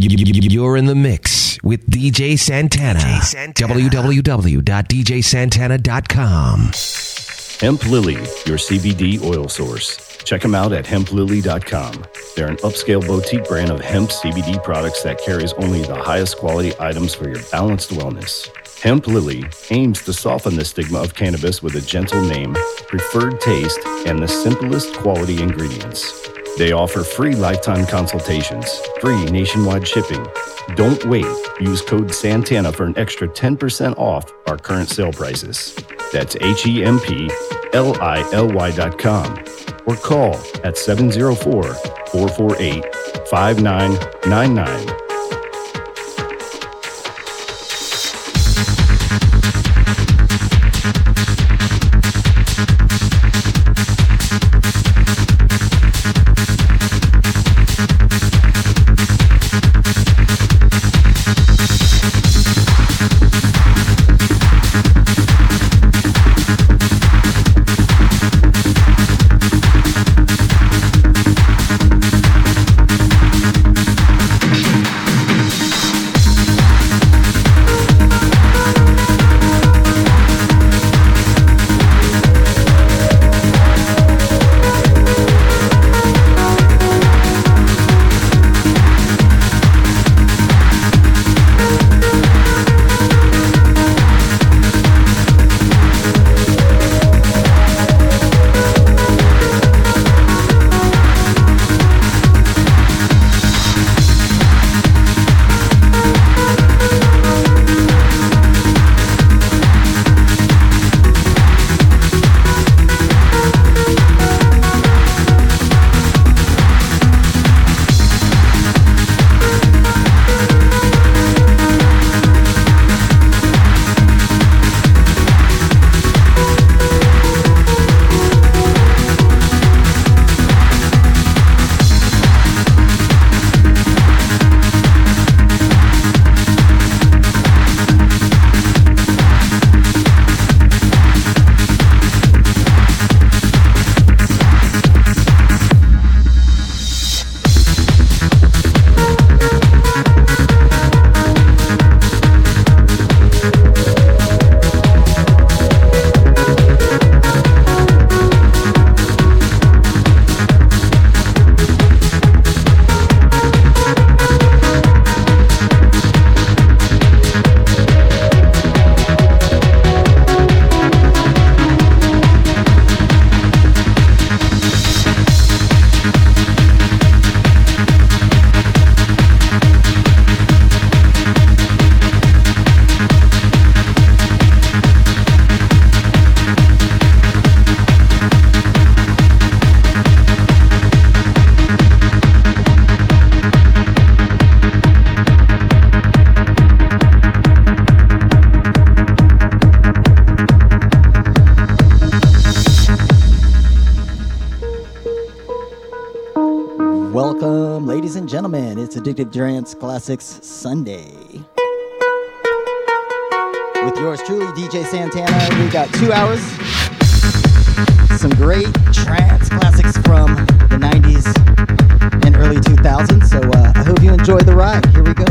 You're in the mix with DJ Santana. DJ Santana. www.djsantana.com. Hemp Lily, your CBD oil source. Check them out at hemplily.com. They're an upscale boutique brand of hemp CBD products that carries only the highest quality items for your balanced wellness. Hemp Lily aims to soften the stigma of cannabis with a gentle name, preferred taste, and the simplest quality ingredients. They offer free lifetime consultations, free nationwide shipping. Don't wait. Use code Santana for an extra 10% off our current sale prices. That's H E M P L I L Y dot com or call at 704 448 5999. Addicted Trance Classics Sunday. With yours truly, DJ Santana. We got two hours. Some great trance classics from the 90s and early 2000s. So uh, I hope you enjoy the ride. Here we go.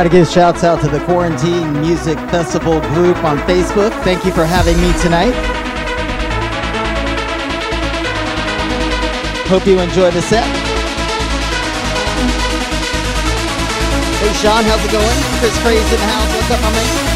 Got to give shouts out to the Quarantine Music Festival group on Facebook. Thank you for having me tonight. Hope you enjoy the set. Hey Sean, how's it going? Chris Craze in the house. What's up, my man?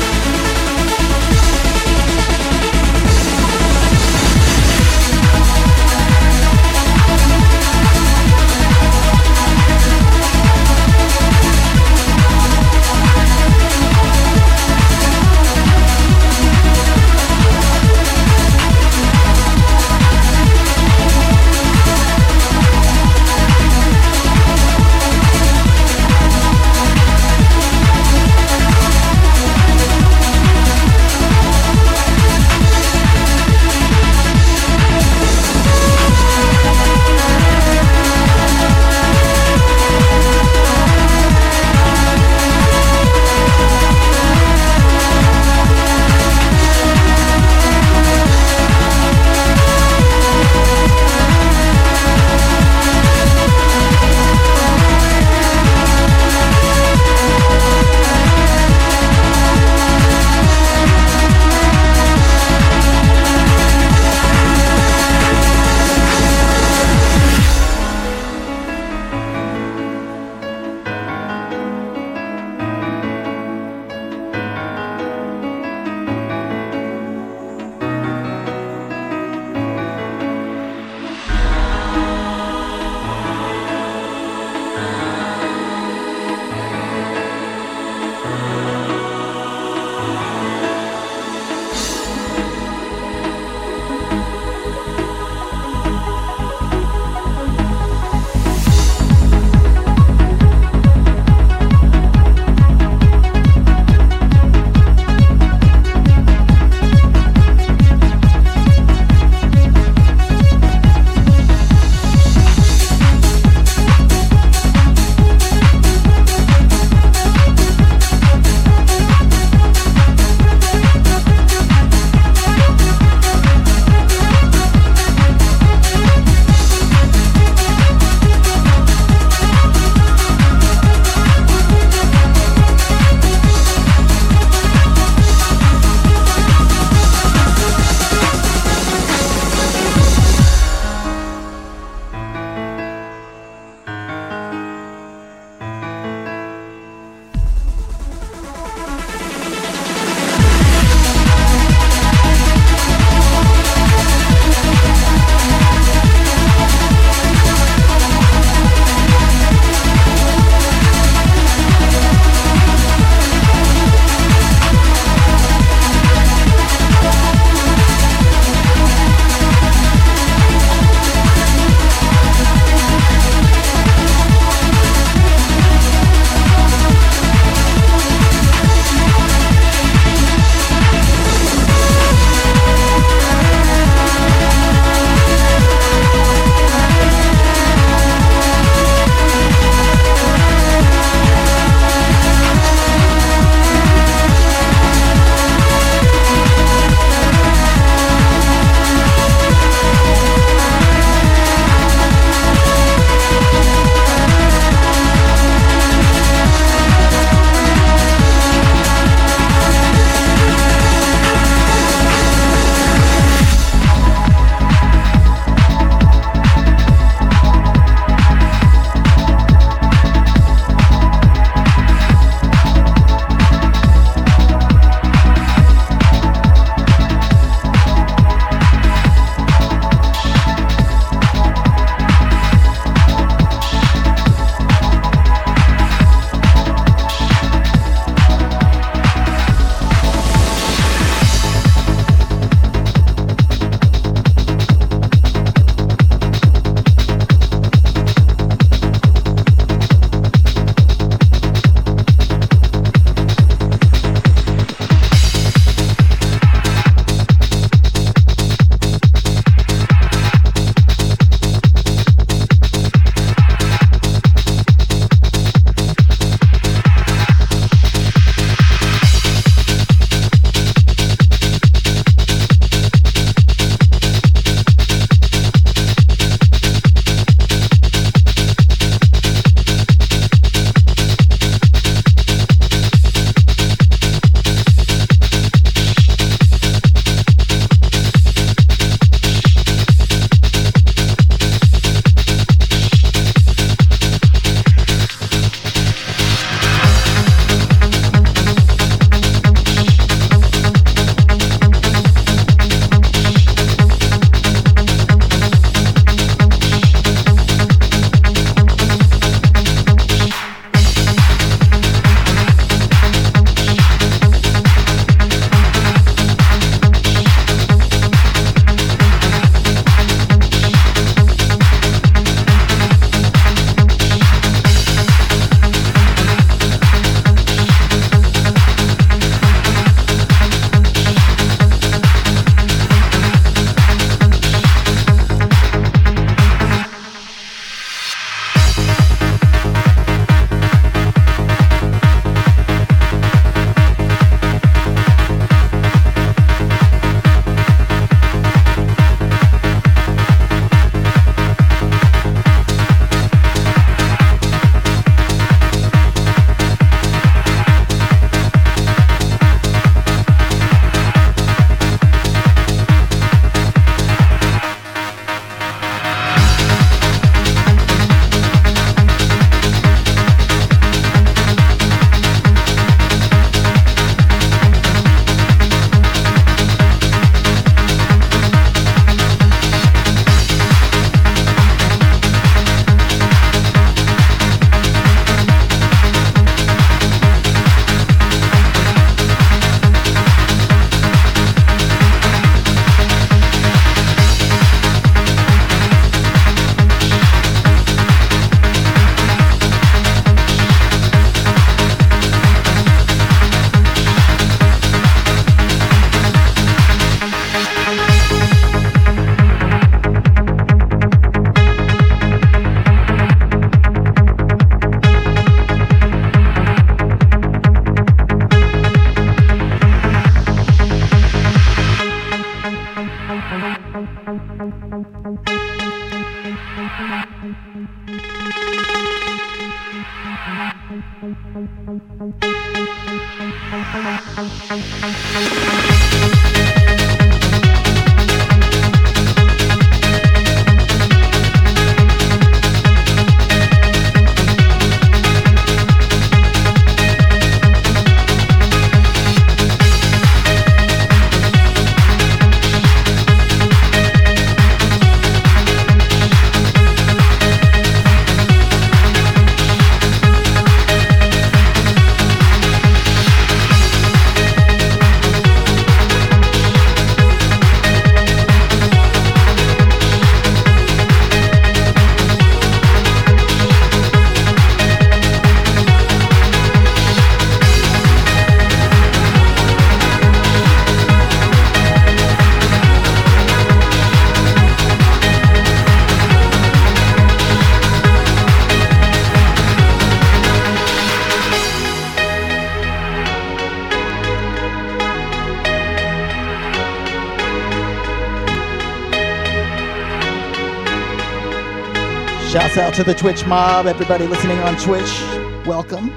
Out to the Twitch mob, everybody listening on Twitch. Welcome.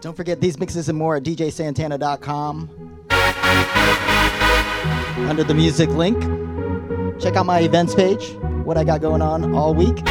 Don't forget these mixes and more at djsantana.com. Under the music link. Check out my events page, what I got going on all week.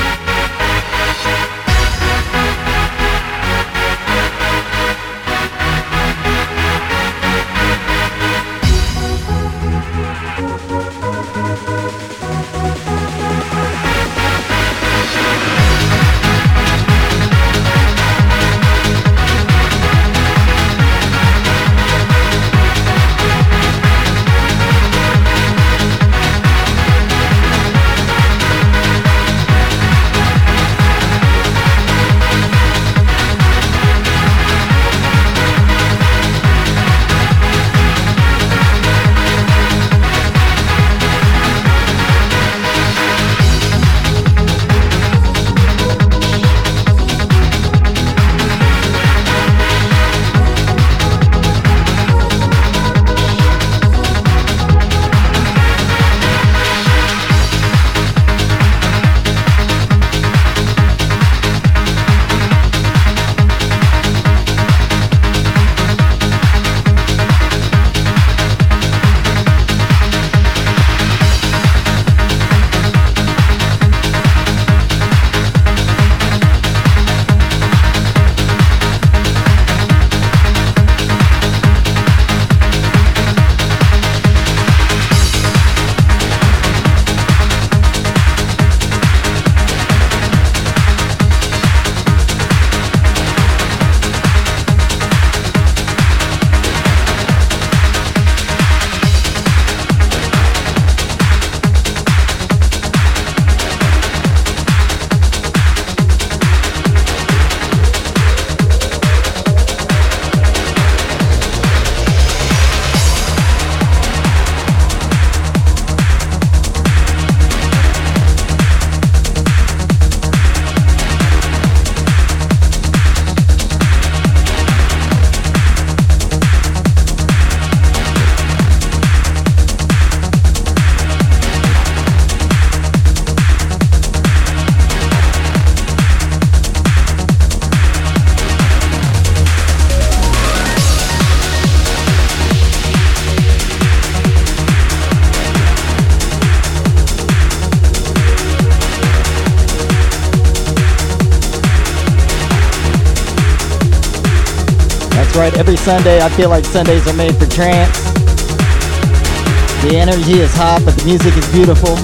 Every Sunday, I feel like Sundays are made for trance. The energy is hot, but the music is beautiful.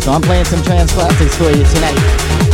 So I'm playing some trance classics for you tonight.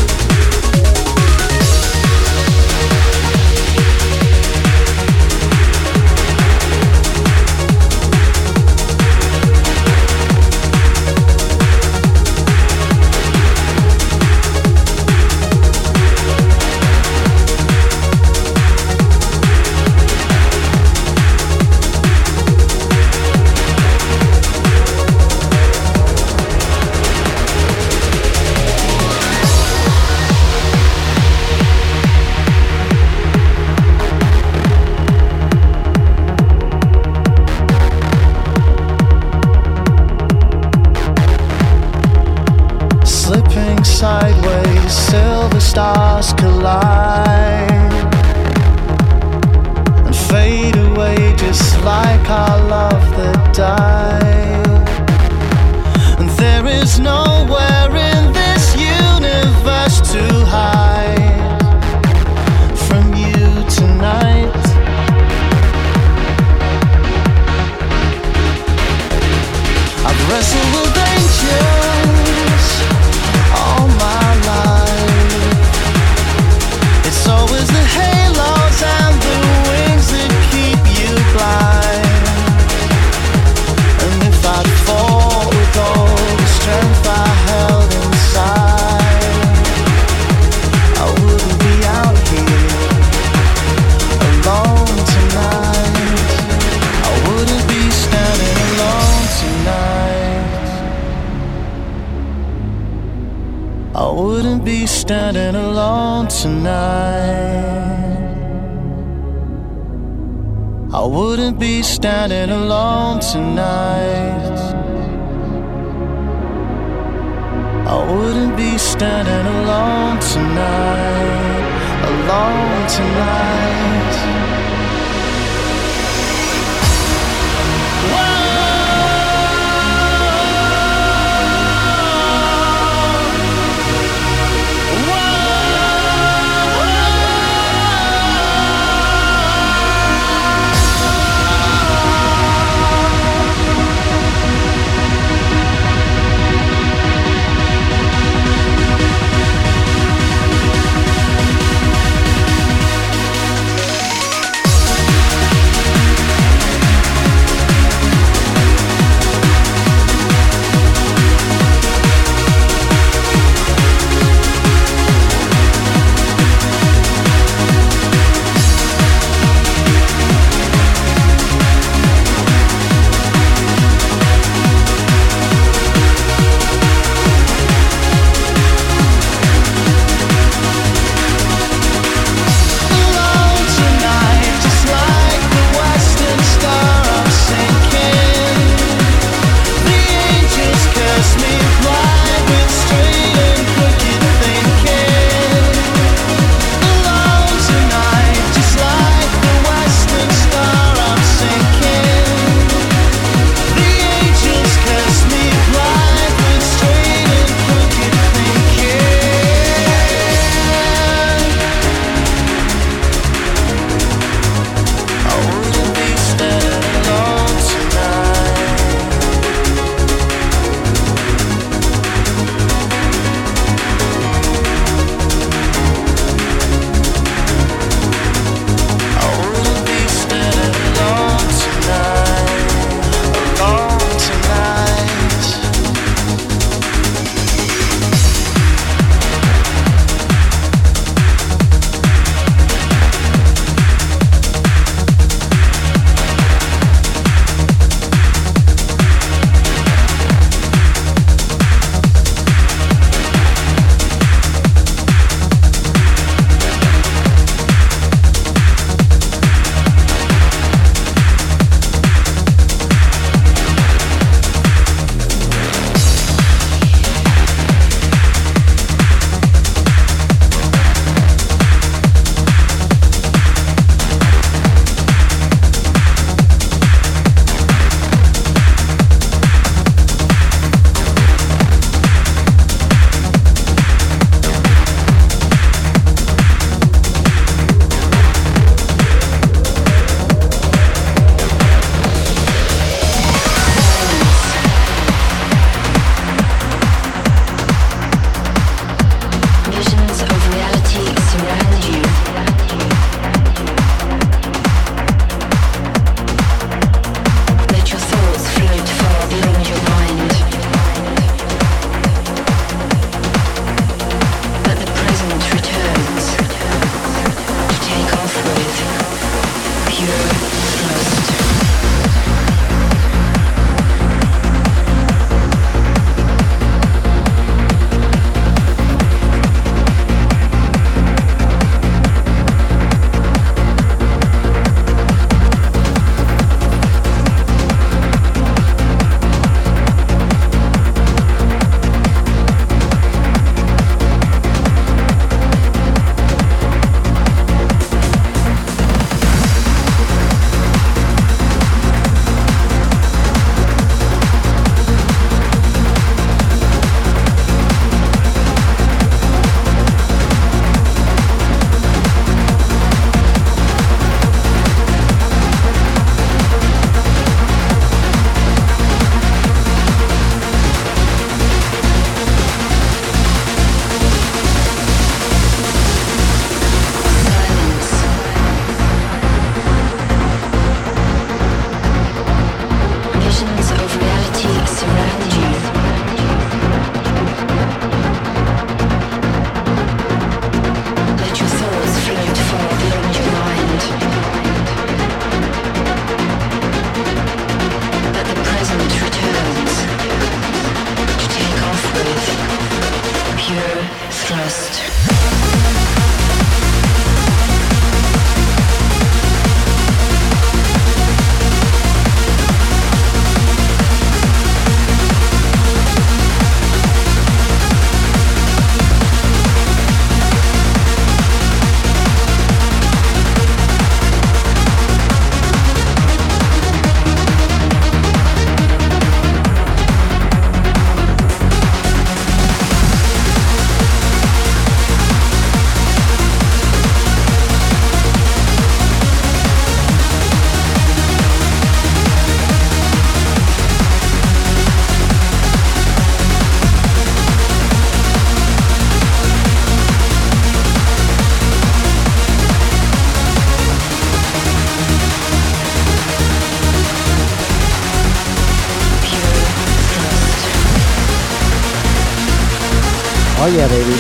Oh yeah, baby.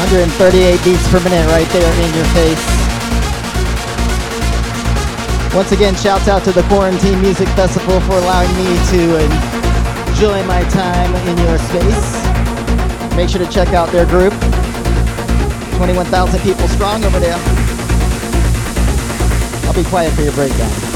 138 beats per minute right there in your face. Once again, shouts out to the Quarantine Music Festival for allowing me to enjoy my time in your space. Make sure to check out their group. 21,000 people strong over there. I'll be quiet for your breakdown.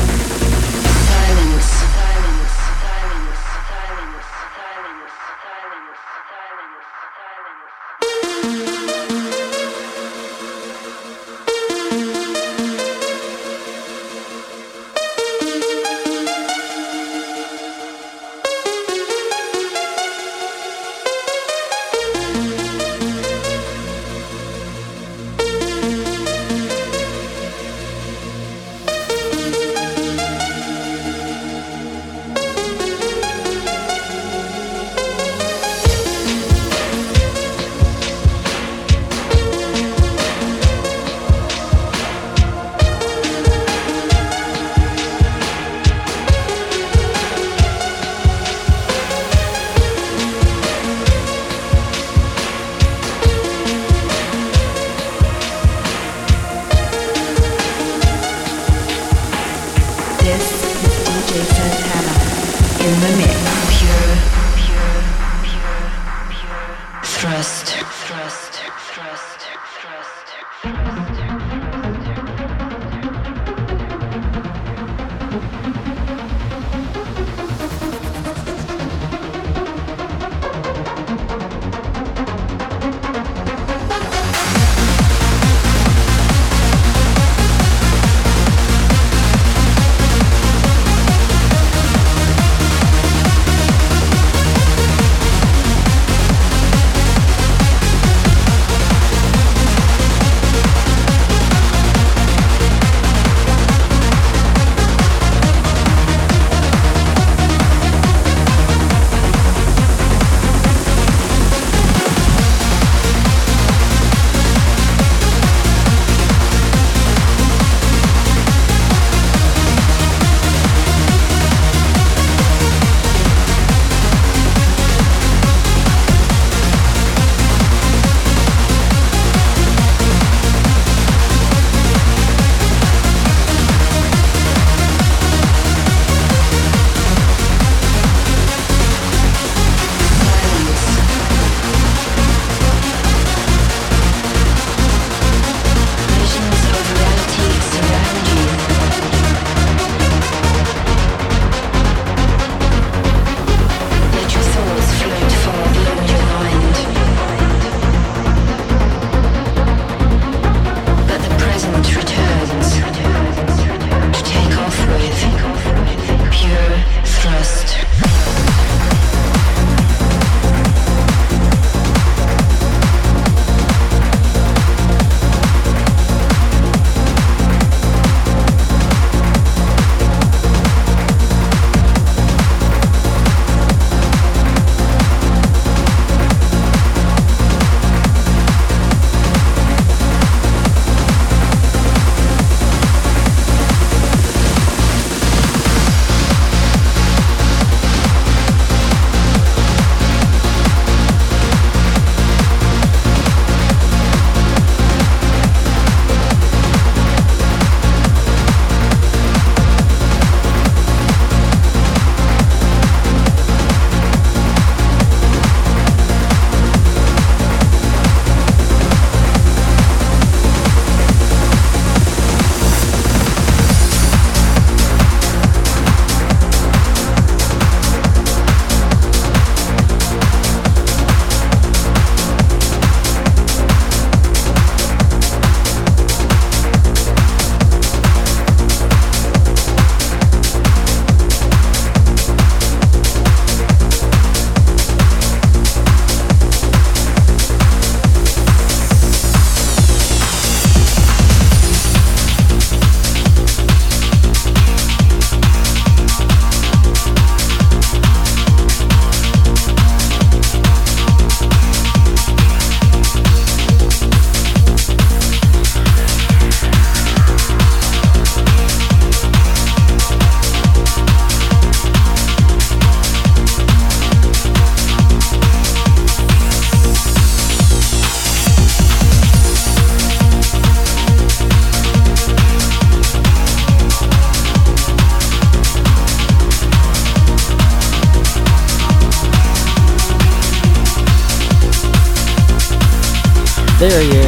There he is.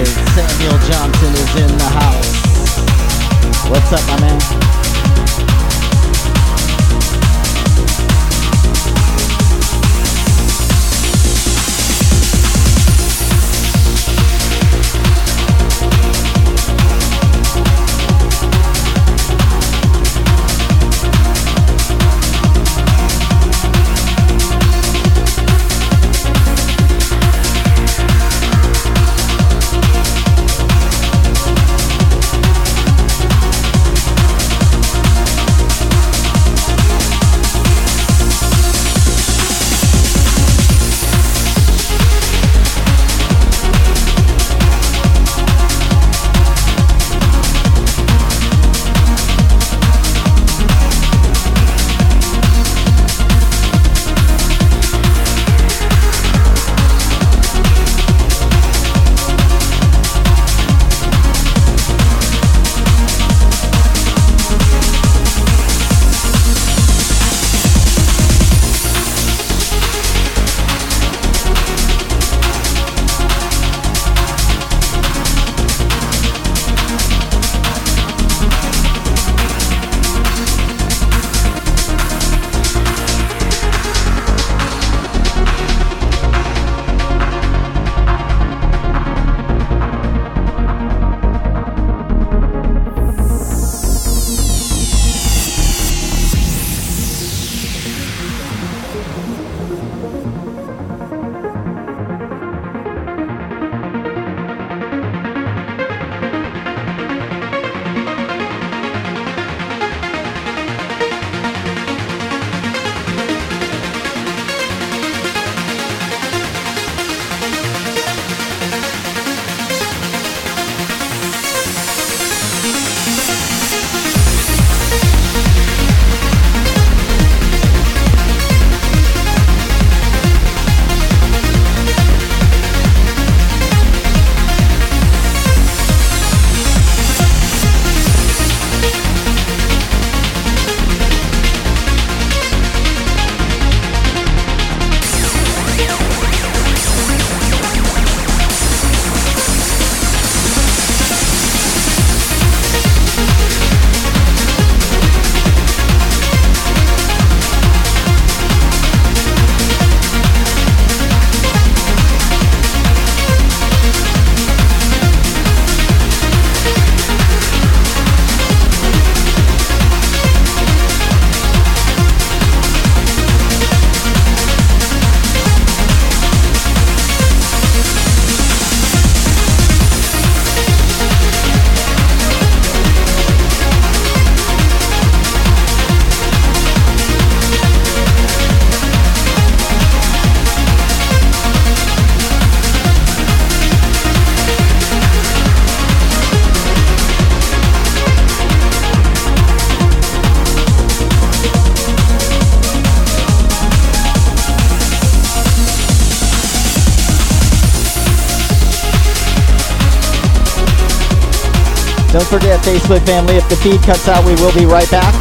Facebook family. If the feed cuts out, we will be right back.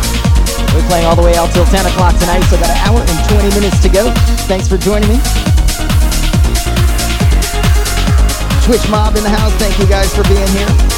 We're playing all the way out till 10 o'clock tonight, so got an hour and 20 minutes to go. Thanks for joining me. Twitch Mob in the house, thank you guys for being here.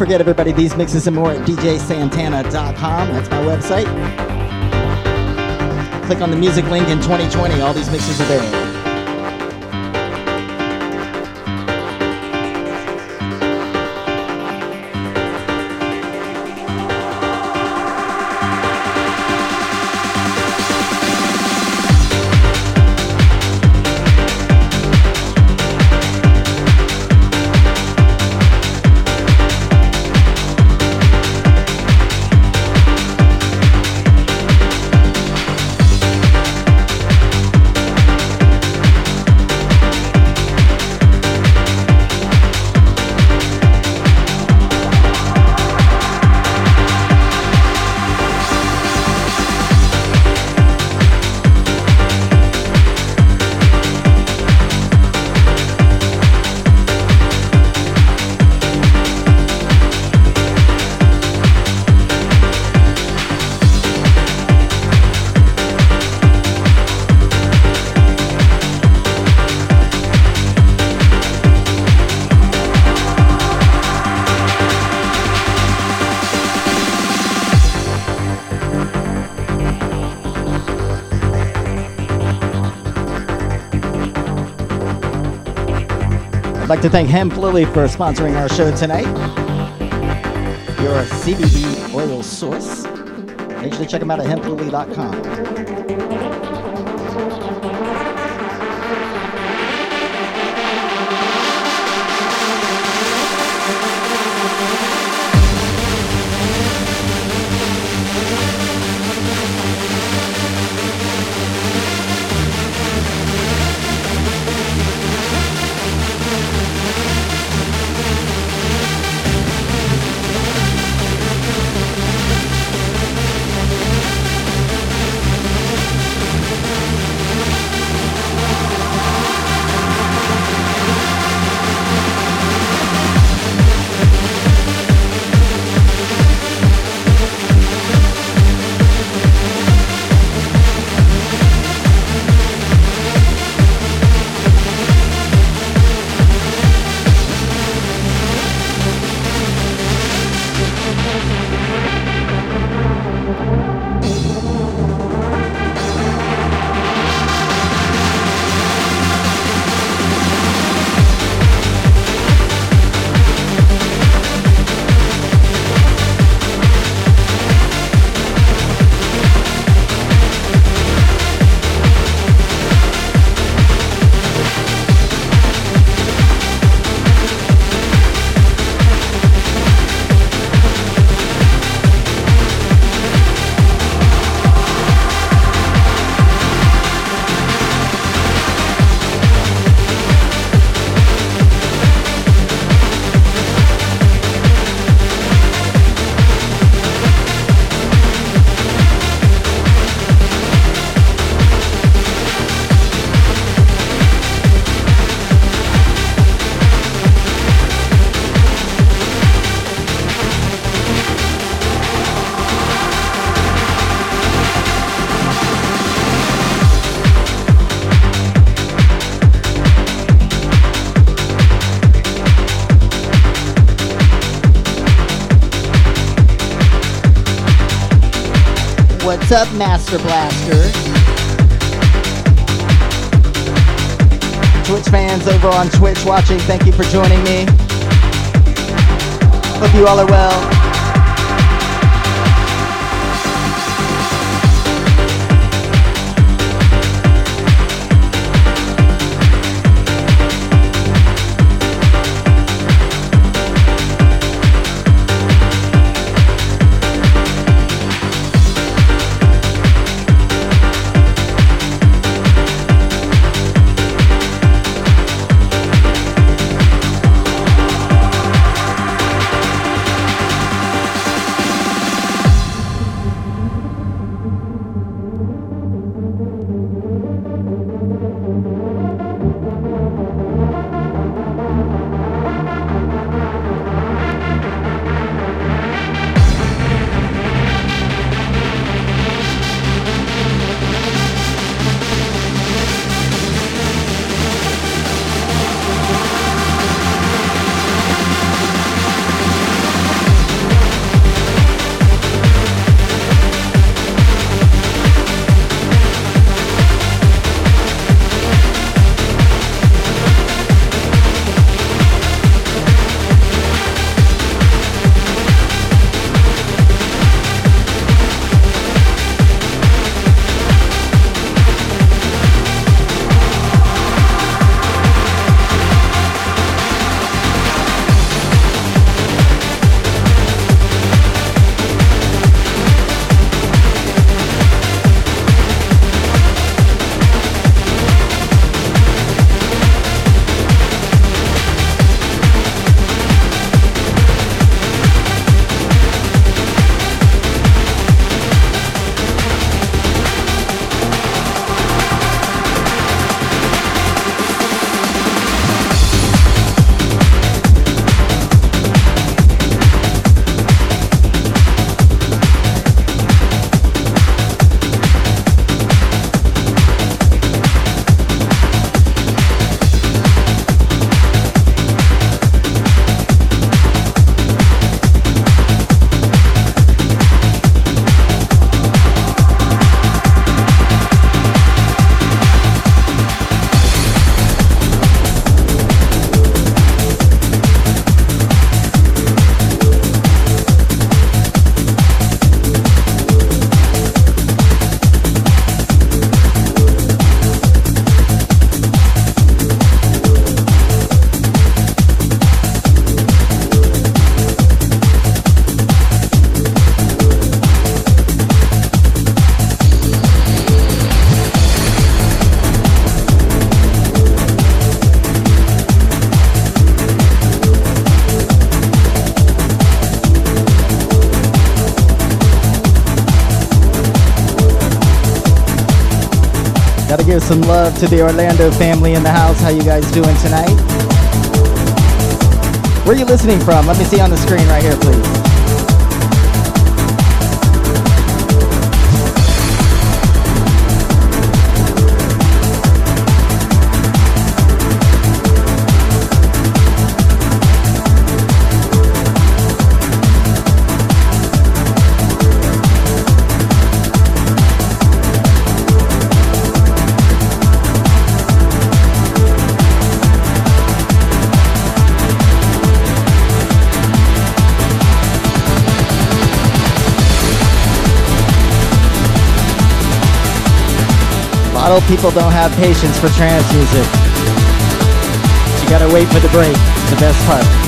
Forget, everybody, these mixes and more at djsantana.com. That's my website. Click on the music link in 2020. All these mixes are there. Like to thank Hemp Lily for sponsoring our show tonight. Your CBD oil source. Make sure to check them out at hemplily.com. What's up, Master Blaster? Twitch fans over on Twitch watching, thank you for joining me. Hope you all are well. Some love to the Orlando family in the house. How you guys doing tonight? Where are you listening from? Let me see on the screen right here, please. Of people don't have patience for trance music. You gotta wait for the break. The best part.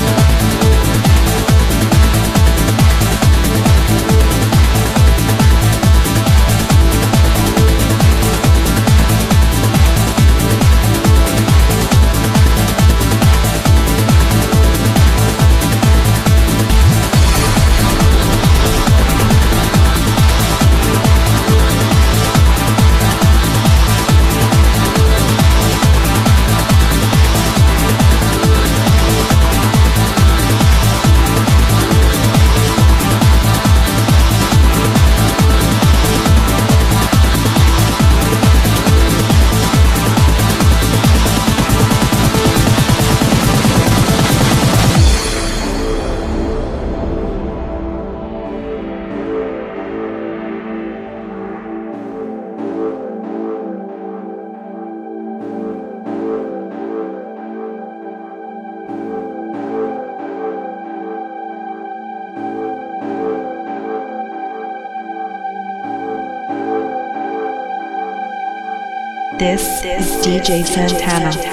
This is DJ Santana.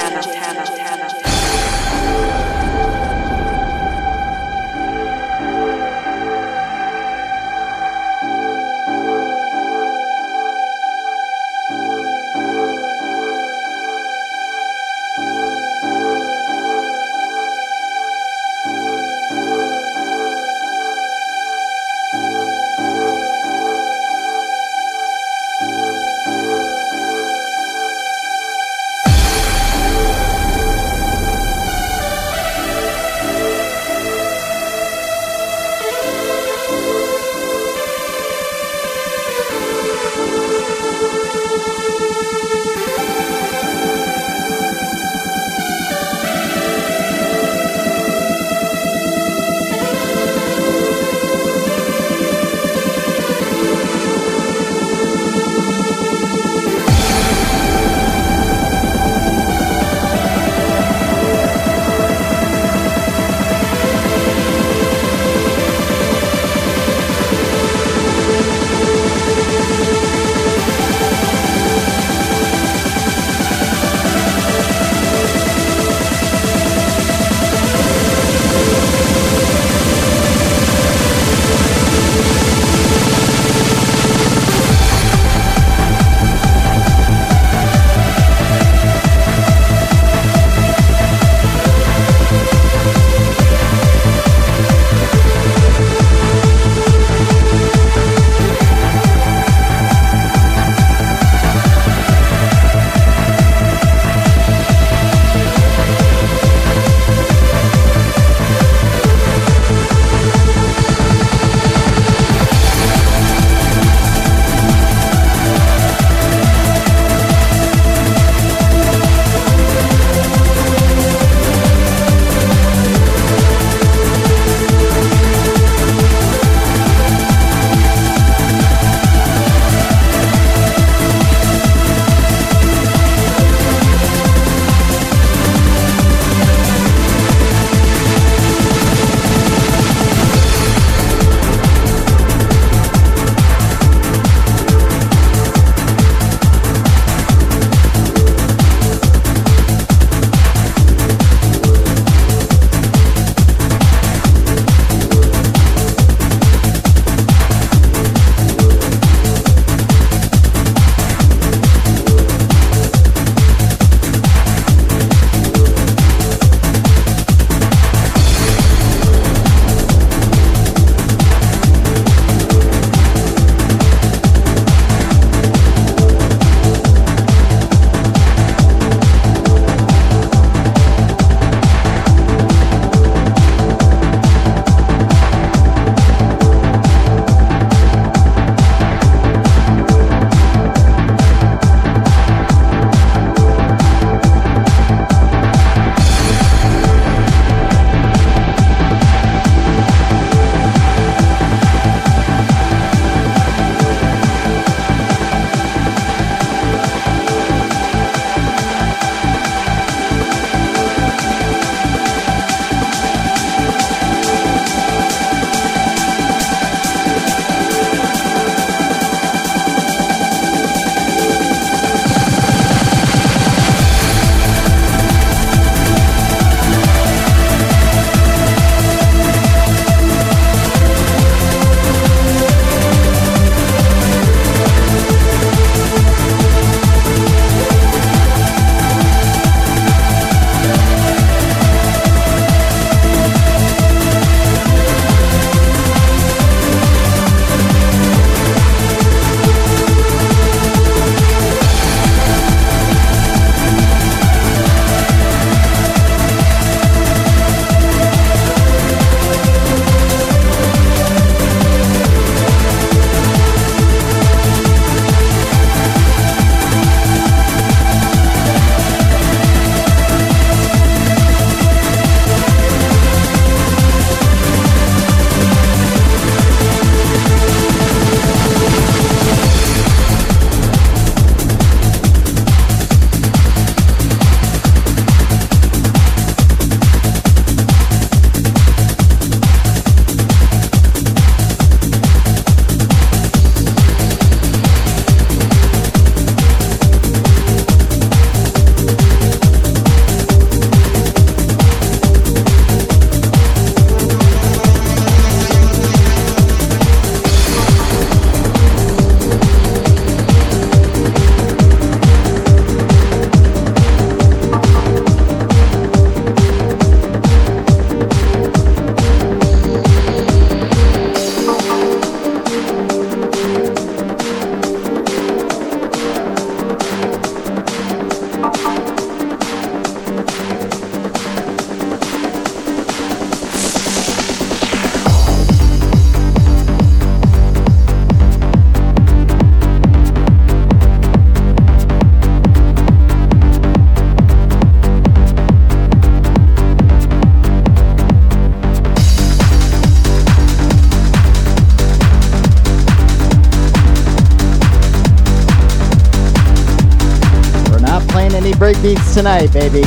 Tonight, baby.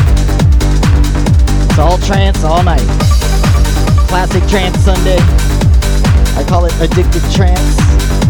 It's all trance all night. Classic trance Sunday. I call it addicted trance.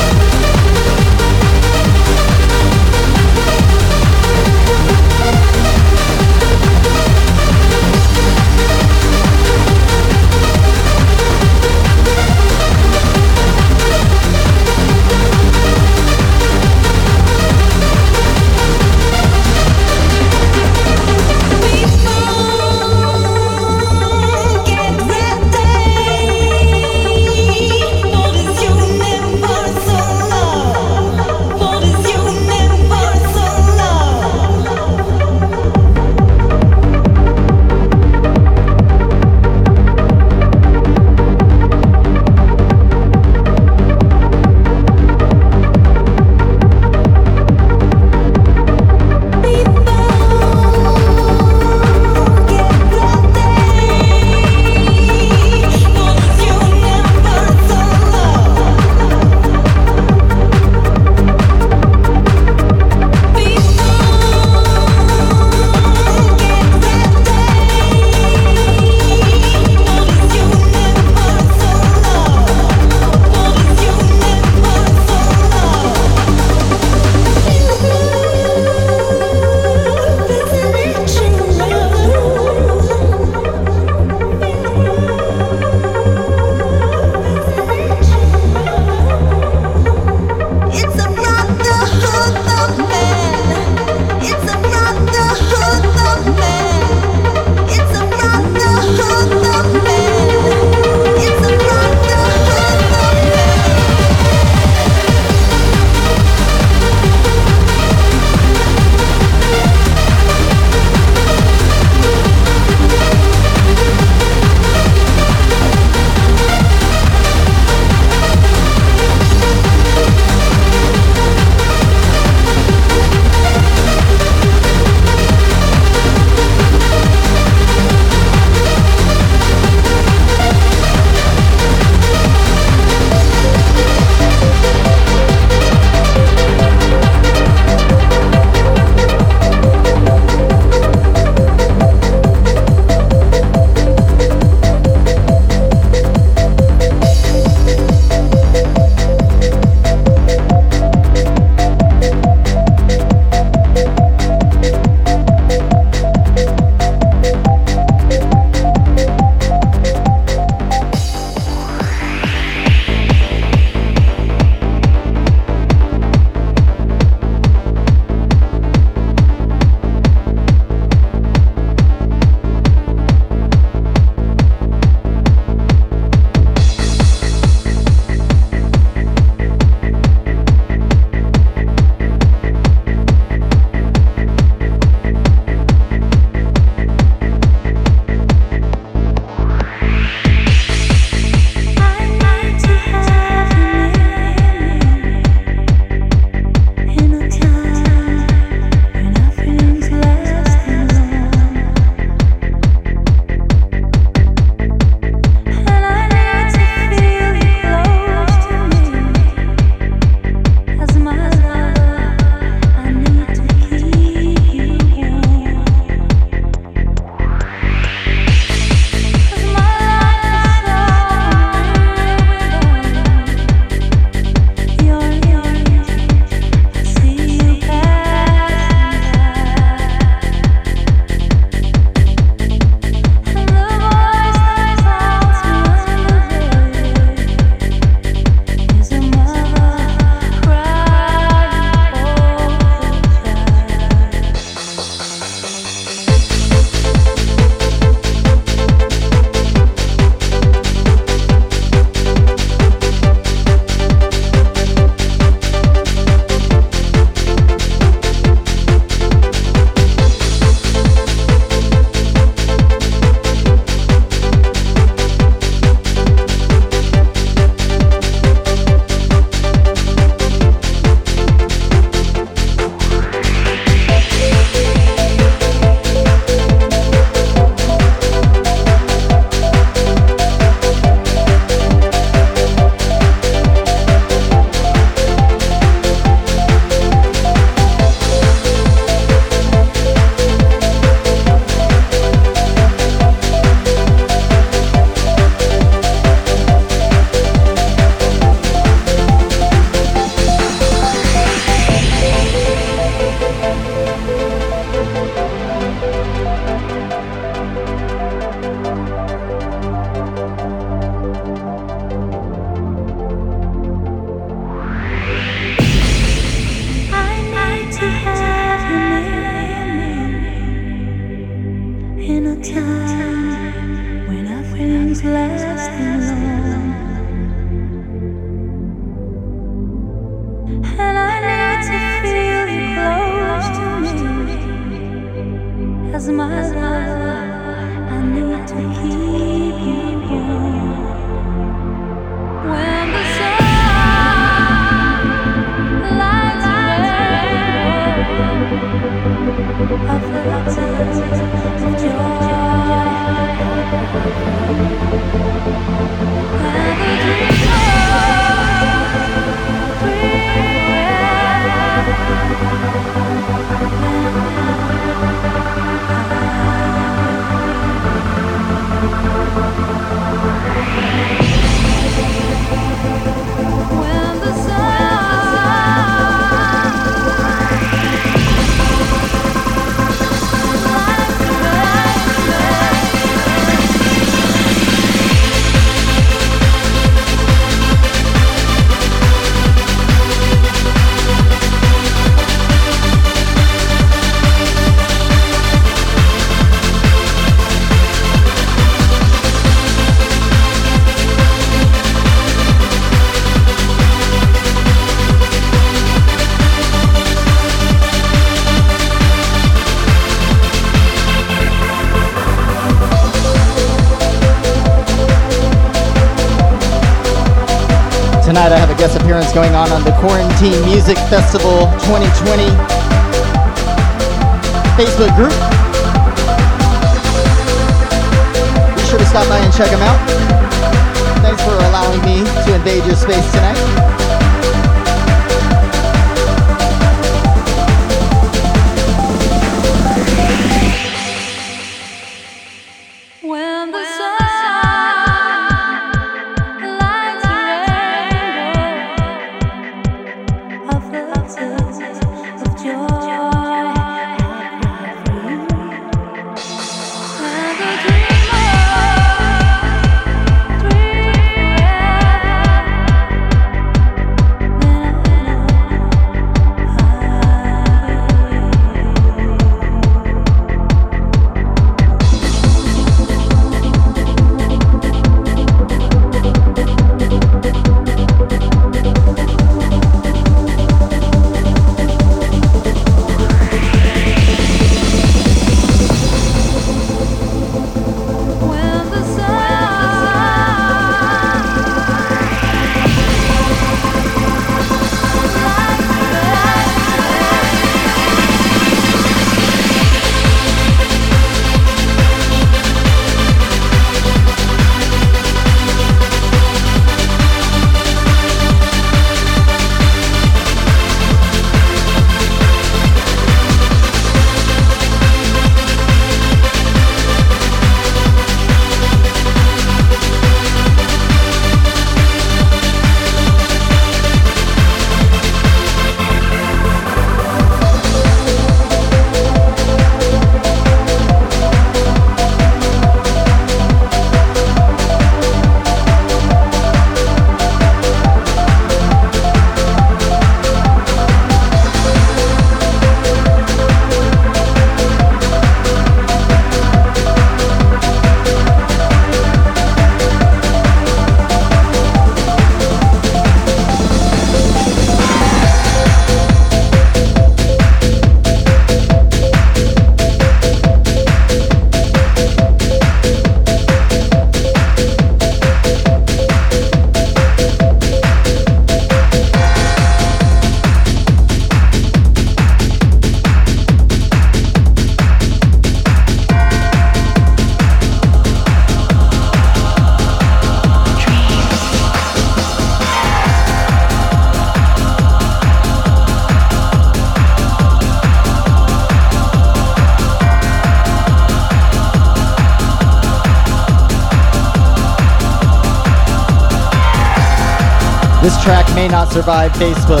track may not survive Facebook.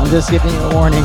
I'm just giving you a warning.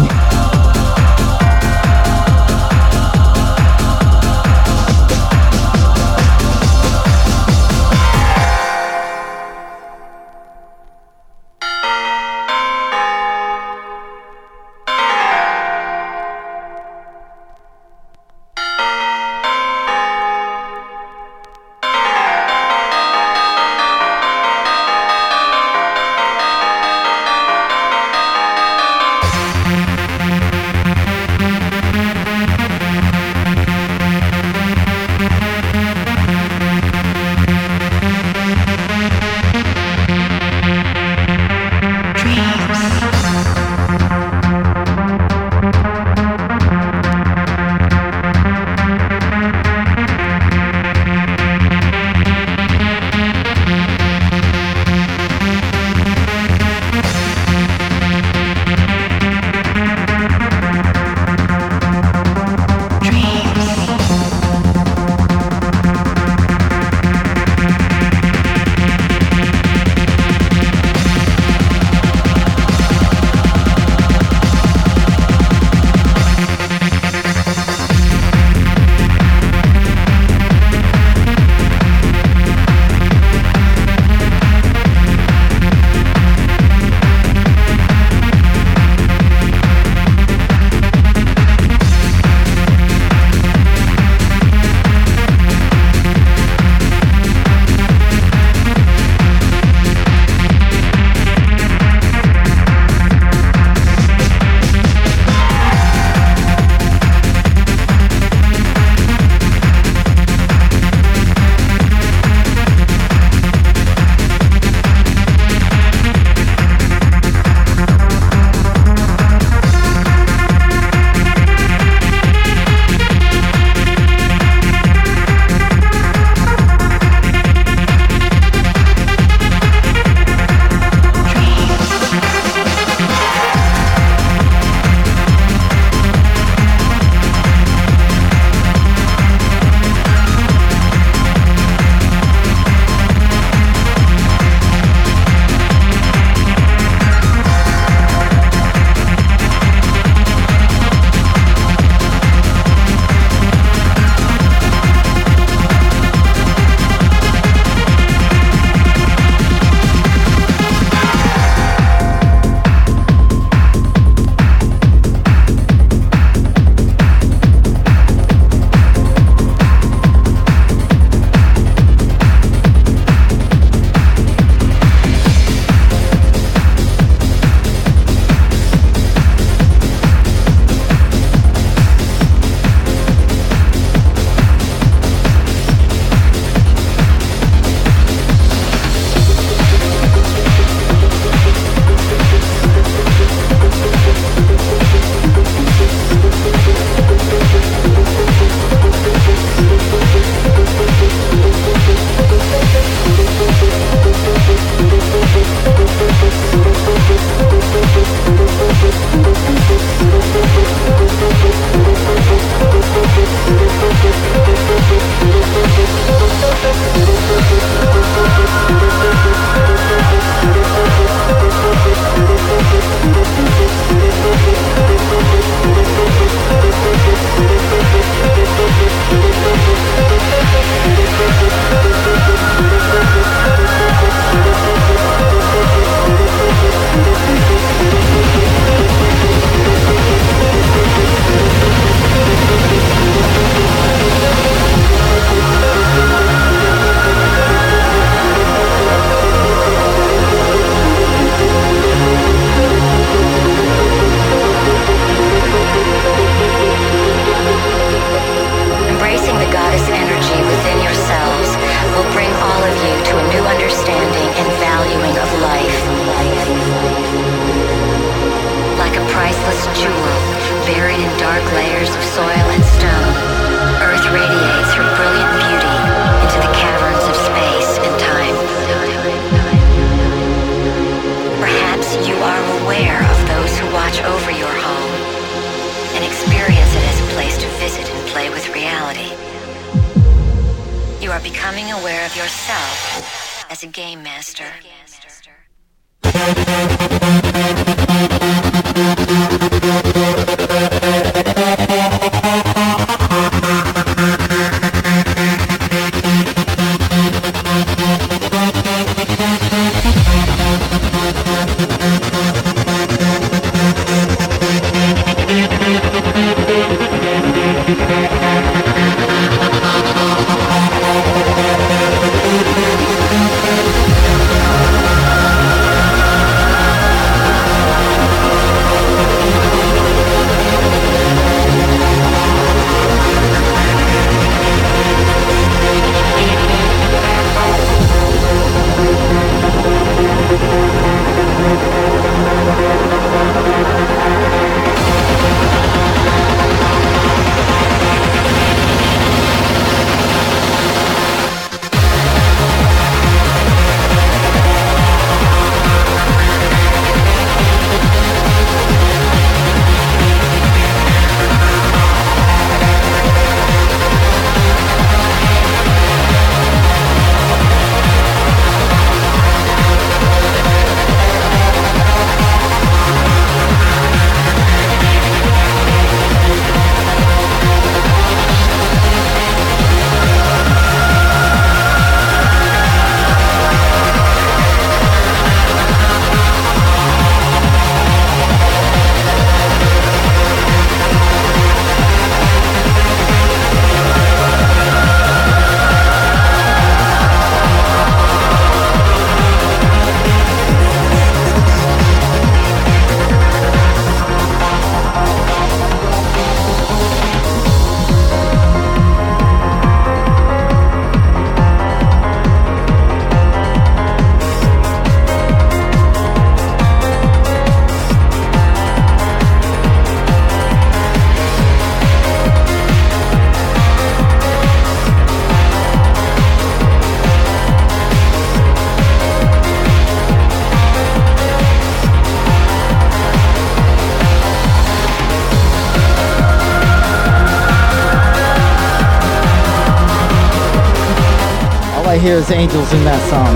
Angels in that song.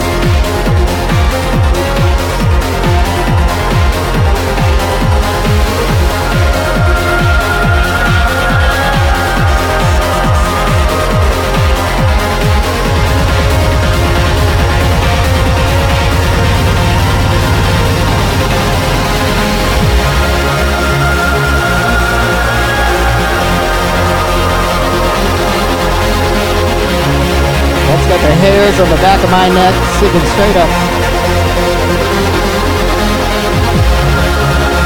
Back of my neck sticking straight up.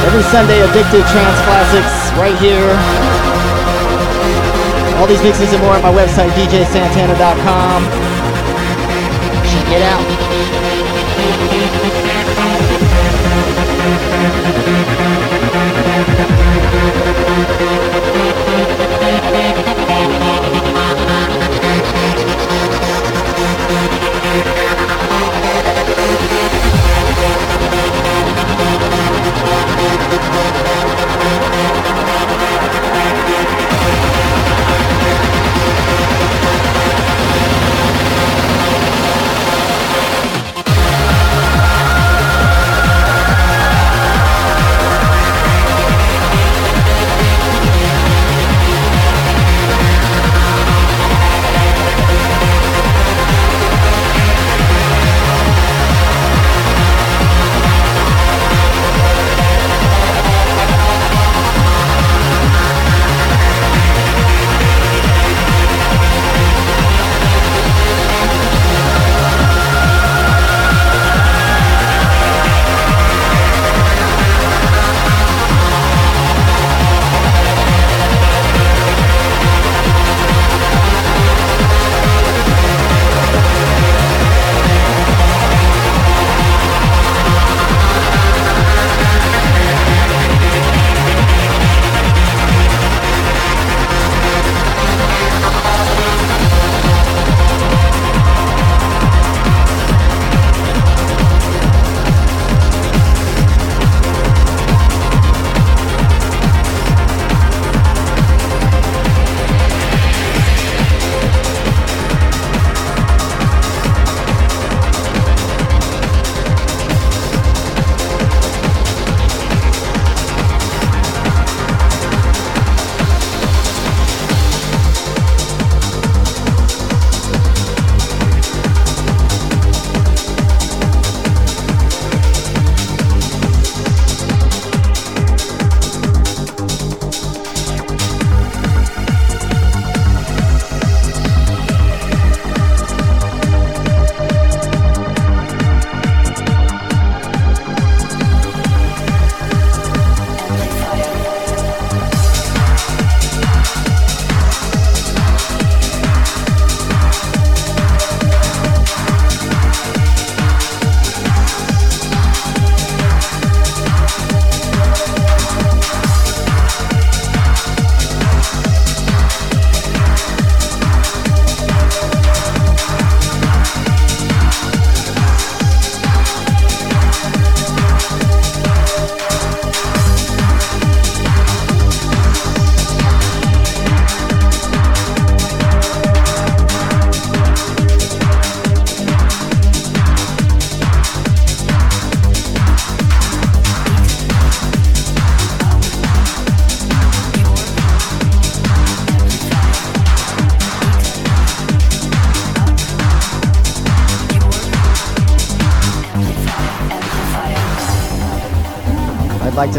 Every Sunday, Addictive Trance Classics right here. All these mixes and more at my website, djsantana.com. Check it out.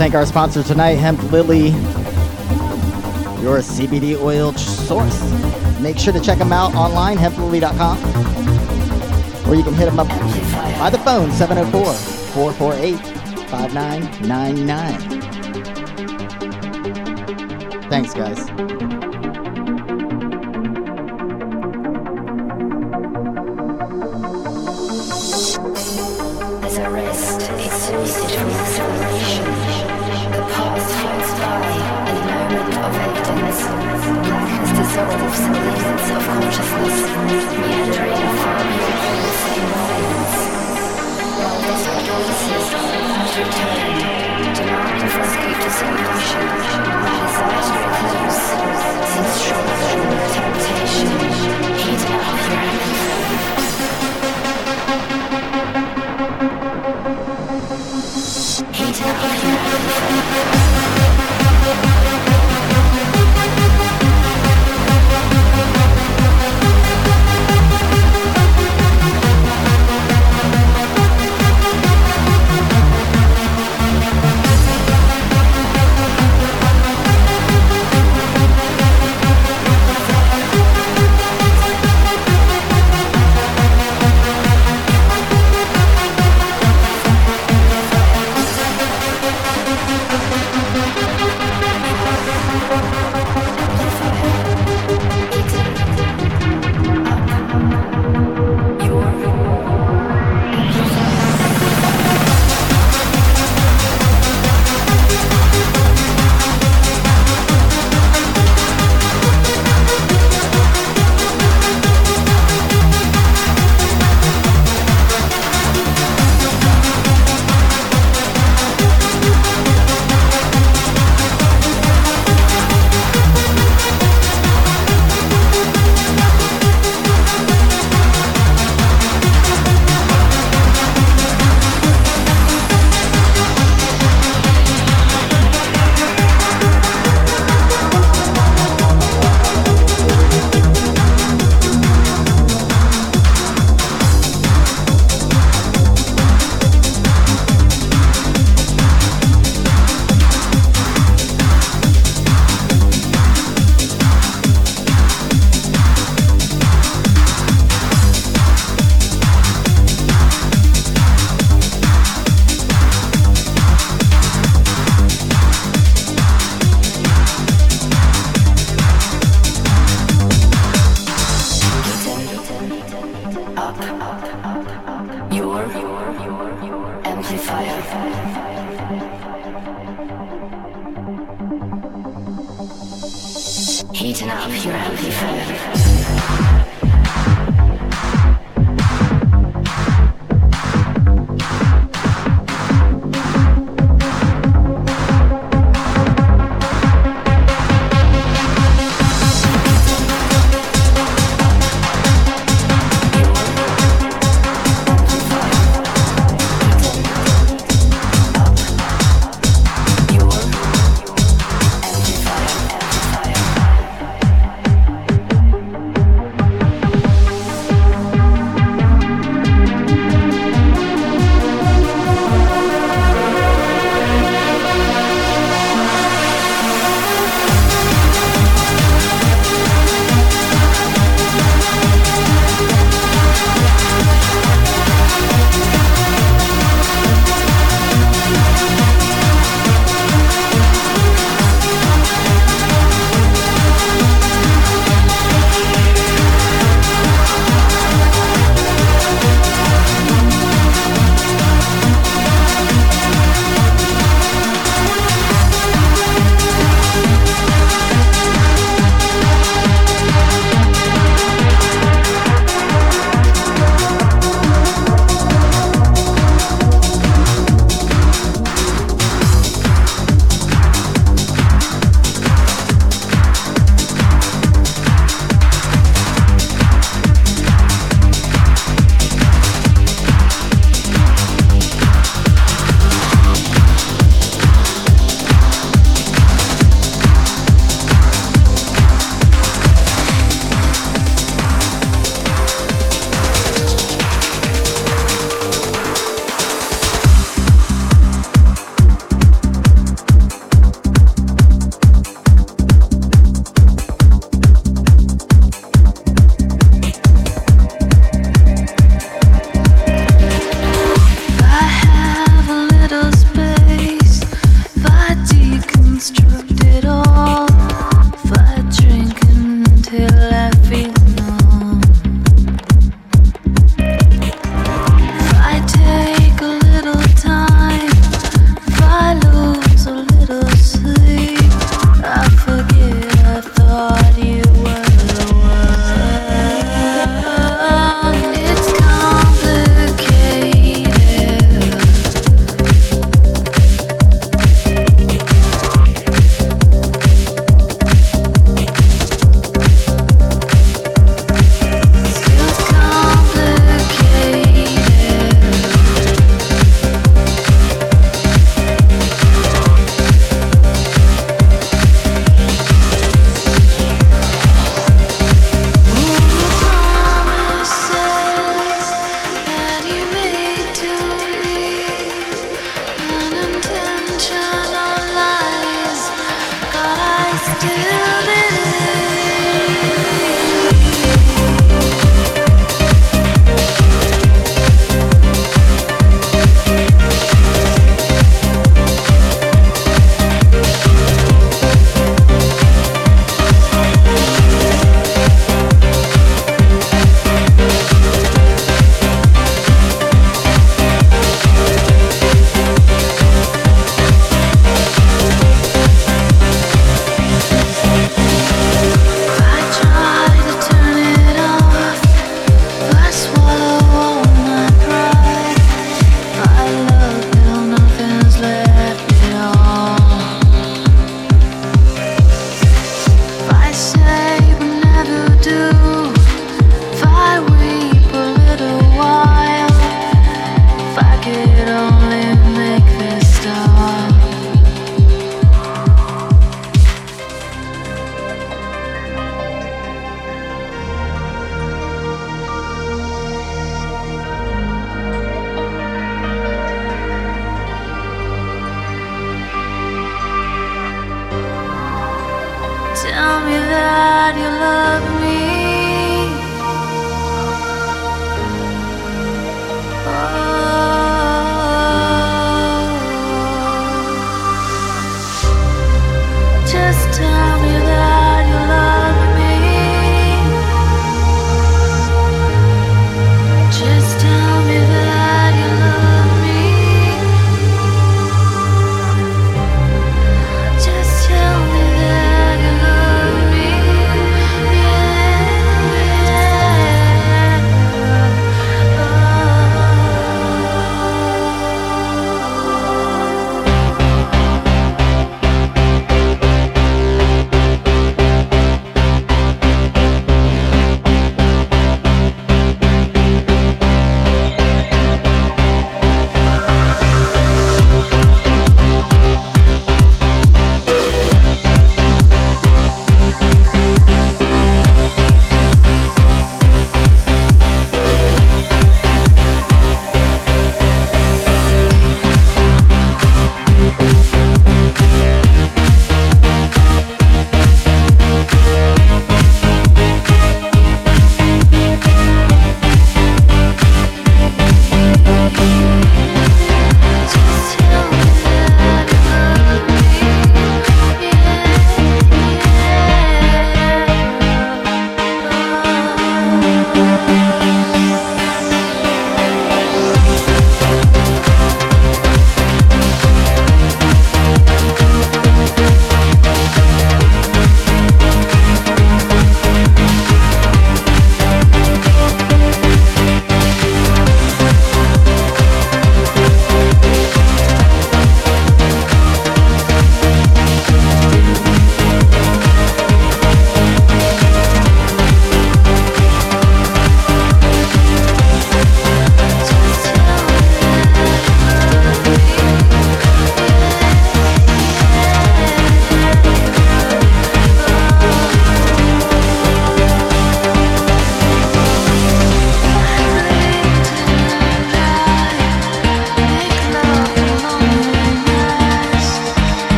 thank our sponsor tonight, Hemp Lily, your CBD oil source. Make sure to check them out online, hemplily.com, or you can hit them up by the phone, 704 448 5999. Thanks, guys.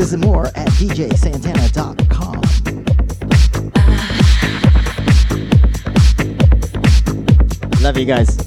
mixes and more at djsantana.com. Love you guys.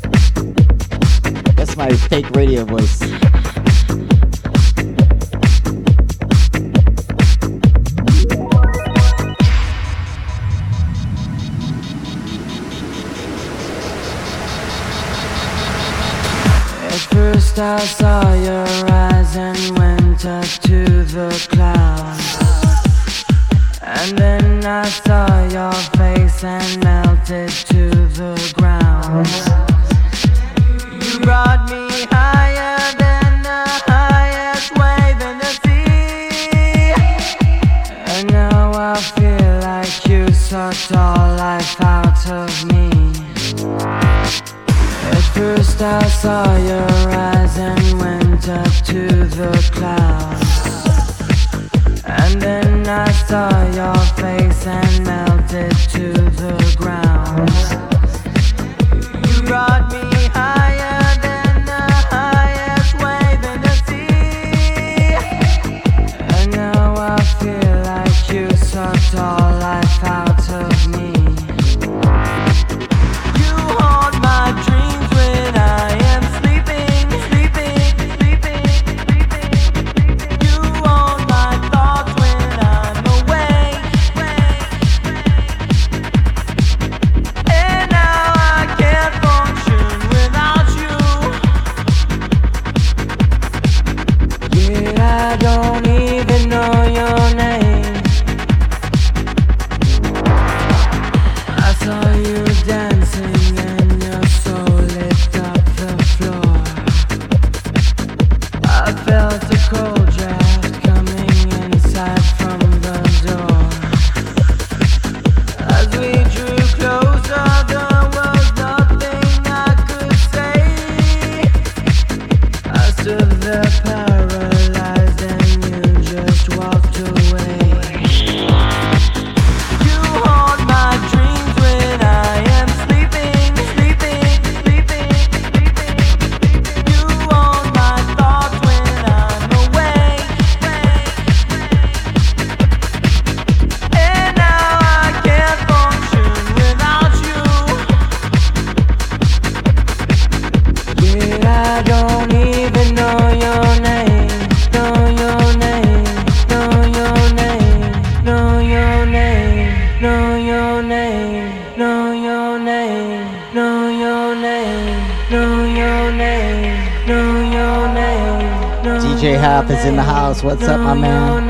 Ralph is in the house. What's up, my man?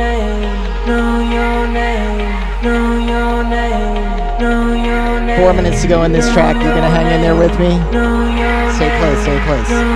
Four minutes to go in this track. You're gonna hang in there with me? Stay close, stay close.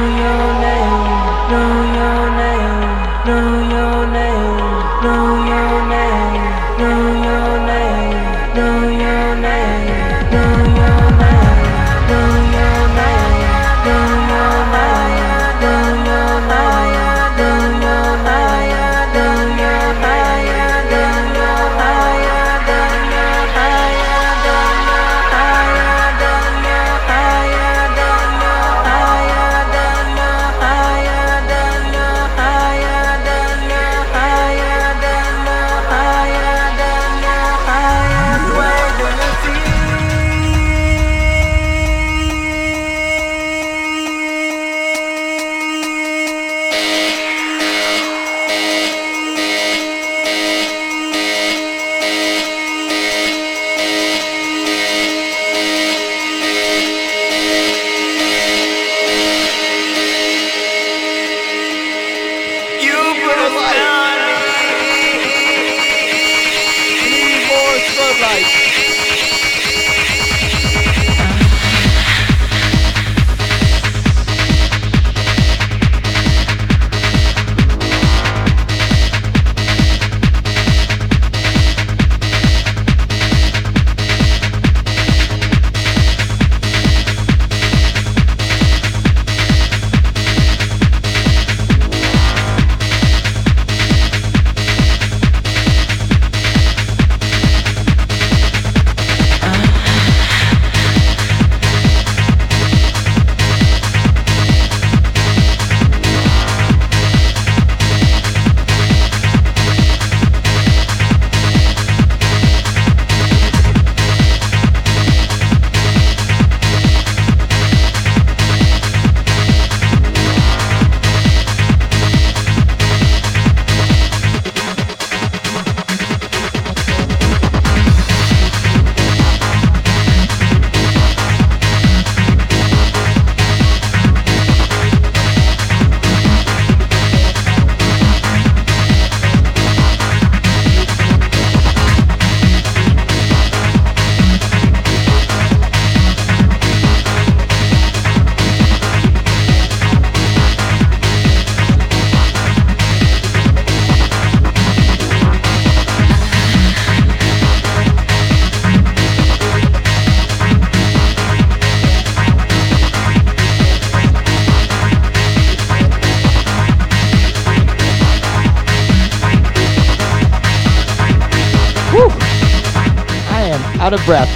Of breath.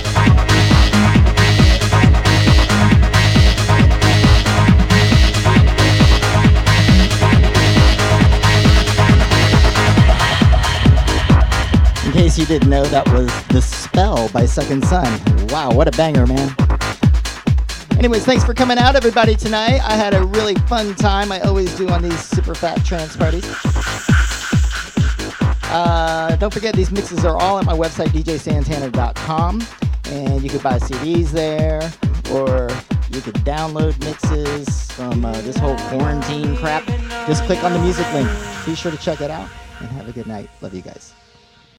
In case you didn't know, that was The Spell by Second Sun. Wow, what a banger, man. Anyways, thanks for coming out, everybody, tonight. I had a really fun time. I always do on these super fat trance parties. Uh, don't forget, these mixes are all at my website, djsantana.com. And you could buy CDs there, or you could download mixes from uh, this whole quarantine crap. Just click on the music link. Be sure to check it out, and have a good night. Love you guys.